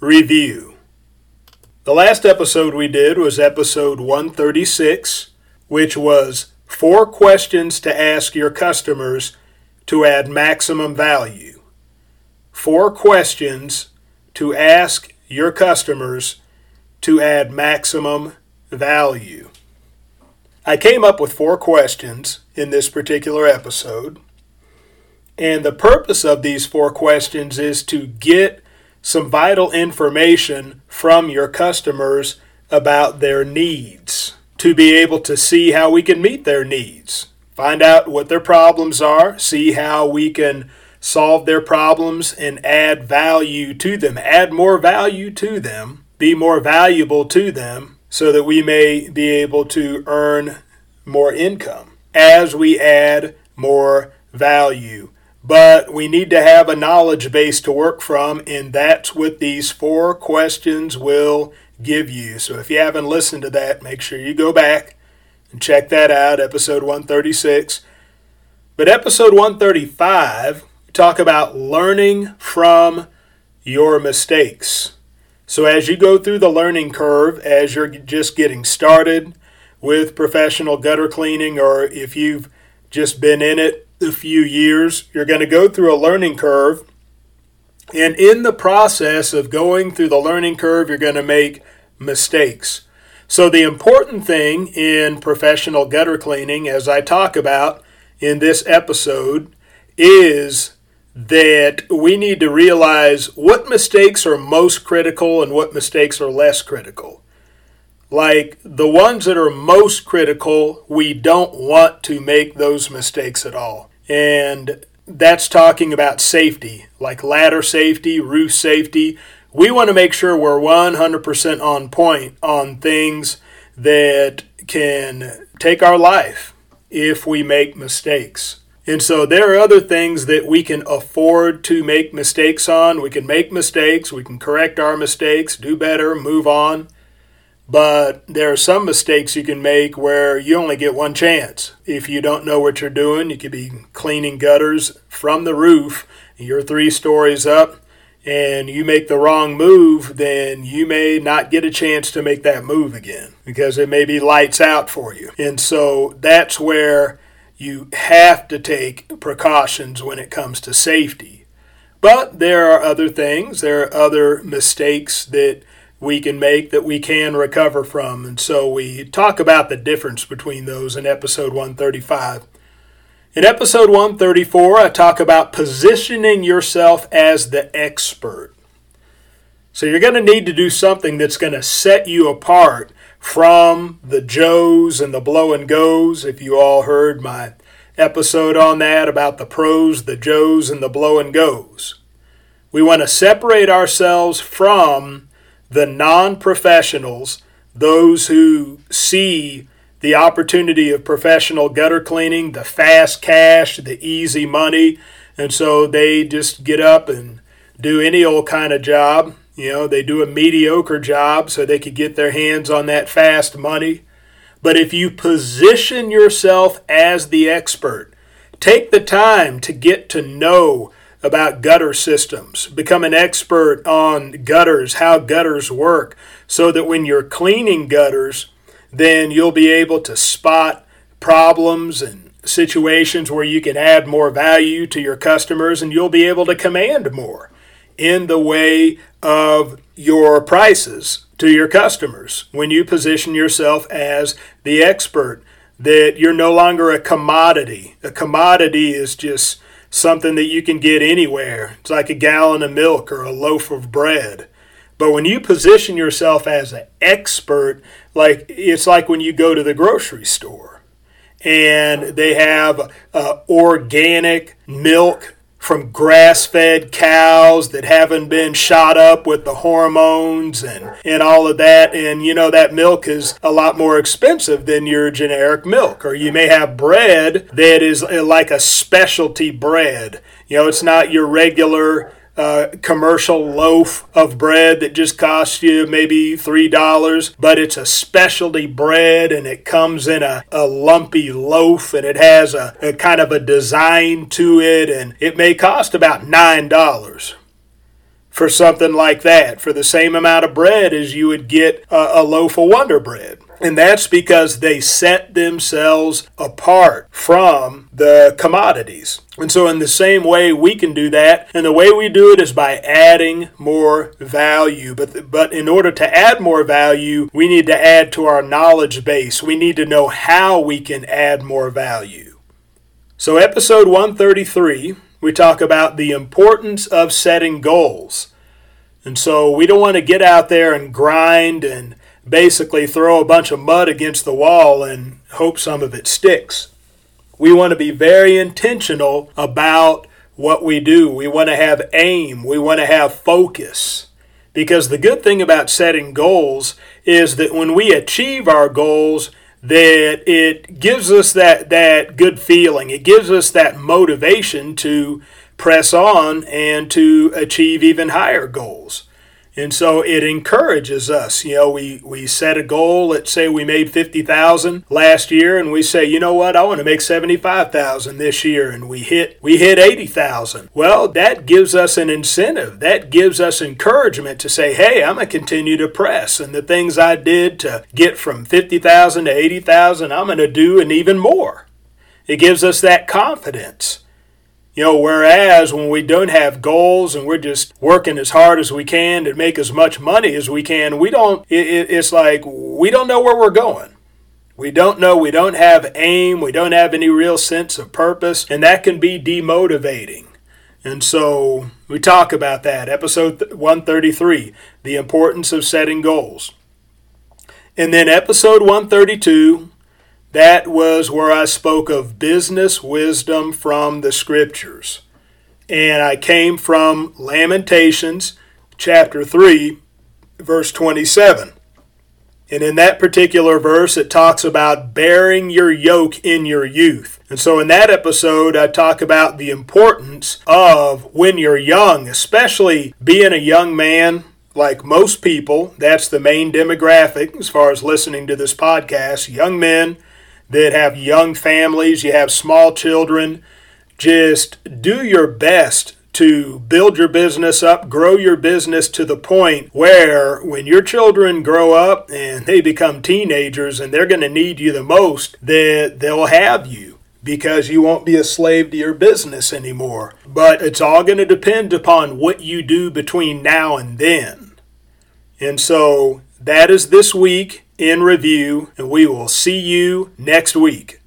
Review. The last episode we did was episode 136, which was four questions to ask your customers to add maximum value. Four questions to ask your customers to add maximum value. I came up with four questions in this particular episode, and the purpose of these four questions is to get some vital information from your customers about their needs to be able to see how we can meet their needs, find out what their problems are, see how we can solve their problems and add value to them, add more value to them, be more valuable to them so that we may be able to earn more income. As we add more value but we need to have a knowledge base to work from, and that's what these four questions will give you. So if you haven't listened to that, make sure you go back and check that out, episode 136. But episode 135, we talk about learning from your mistakes. So as you go through the learning curve, as you're just getting started with professional gutter cleaning, or if you've just been in it a few years. You're going to go through a learning curve. And in the process of going through the learning curve, you're going to make mistakes. So, the important thing in professional gutter cleaning, as I talk about in this episode, is that we need to realize what mistakes are most critical and what mistakes are less critical. Like the ones that are most critical, we don't want to make those mistakes at all. And that's talking about safety, like ladder safety, roof safety. We want to make sure we're 100% on point on things that can take our life if we make mistakes. And so there are other things that we can afford to make mistakes on. We can make mistakes, we can correct our mistakes, do better, move on. But there are some mistakes you can make where you only get one chance. If you don't know what you're doing, you could be cleaning gutters from the roof, you're three stories up, and you make the wrong move, then you may not get a chance to make that move again because it may be lights out for you. And so that's where you have to take precautions when it comes to safety. But there are other things, there are other mistakes that we can make that we can recover from. And so we talk about the difference between those in episode 135. In episode 134, I talk about positioning yourself as the expert. So you're going to need to do something that's going to set you apart from the Joes and the blow and goes. If you all heard my episode on that about the pros, the Joes, and the blow and goes, we want to separate ourselves from the non professionals, those who see the opportunity of professional gutter cleaning, the fast cash, the easy money, and so they just get up and do any old kind of job. You know, they do a mediocre job so they could get their hands on that fast money. But if you position yourself as the expert, take the time to get to know about gutter systems, become an expert on gutters, how gutters work, so that when you're cleaning gutters, then you'll be able to spot problems and situations where you can add more value to your customers and you'll be able to command more in the way of your prices to your customers when you position yourself as the expert, that you're no longer a commodity. A commodity is just something that you can get anywhere. It's like a gallon of milk or a loaf of bread. But when you position yourself as an expert, like it's like when you go to the grocery store and they have uh, organic milk from grass fed cows that haven't been shot up with the hormones and, and all of that. And you know, that milk is a lot more expensive than your generic milk. Or you may have bread that is uh, like a specialty bread. You know, it's not your regular uh, commercial loaf of bread that just costs you maybe $3, but it's a specialty bread and it comes in a, a lumpy loaf and it has a, a kind of a design to it and it may cost about $9 for something like that for the same amount of bread as you would get a, a loaf of Wonder Bread. And that's because they set themselves apart from the commodities. And so, in the same way, we can do that. And the way we do it is by adding more value. But, but in order to add more value, we need to add to our knowledge base. We need to know how we can add more value. So, episode 133, we talk about the importance of setting goals. And so, we don't want to get out there and grind and basically throw a bunch of mud against the wall and hope some of it sticks. We want to be very intentional about what we do. We want to have aim. We want to have focus. Because the good thing about setting goals is that when we achieve our goals, that it gives us that, that good feeling. It gives us that motivation to press on and to achieve even higher goals. And so it encourages us. You know, we, we set a goal. Let's say we made 50,000 last year and we say, you know what, I want to make 75,000 this year and we hit we hit 80,000. Well, that gives us an incentive. That gives us encouragement to say, hey, I'm going to continue to press and the things I did to get from 50,000 to 80,000, I'm going to do and even more. It gives us that confidence. You know, whereas when we don't have goals and we're just working as hard as we can to make as much money as we can, we don't, it, it's like we don't know where we're going. We don't know, we don't have aim, we don't have any real sense of purpose, and that can be demotivating. And so we talk about that. Episode 133 The Importance of Setting Goals. And then episode 132 that was where I spoke of business wisdom from the scriptures. And I came from Lamentations chapter 3, verse 27. And in that particular verse, it talks about bearing your yoke in your youth. And so in that episode, I talk about the importance of when you're young, especially being a young man. Like most people, that's the main demographic as far as listening to this podcast. Young men that have young families, you have small children, just do your best to build your business up, grow your business to the point where when your children grow up and they become teenagers and they're going to need you the most, that they'll have you because you won't be a slave to your business anymore. But it's all going to depend upon what you do between now and then. And so that is this week in review, and we will see you next week.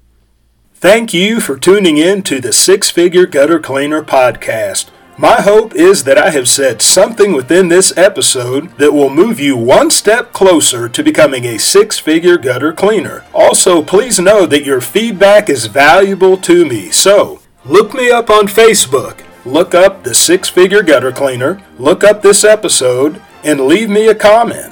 Thank you for tuning in to the Six Figure Gutter Cleaner podcast. My hope is that I have said something within this episode that will move you one step closer to becoming a six figure gutter cleaner. Also, please know that your feedback is valuable to me. So, look me up on Facebook, look up the Six Figure Gutter Cleaner, look up this episode, and leave me a comment.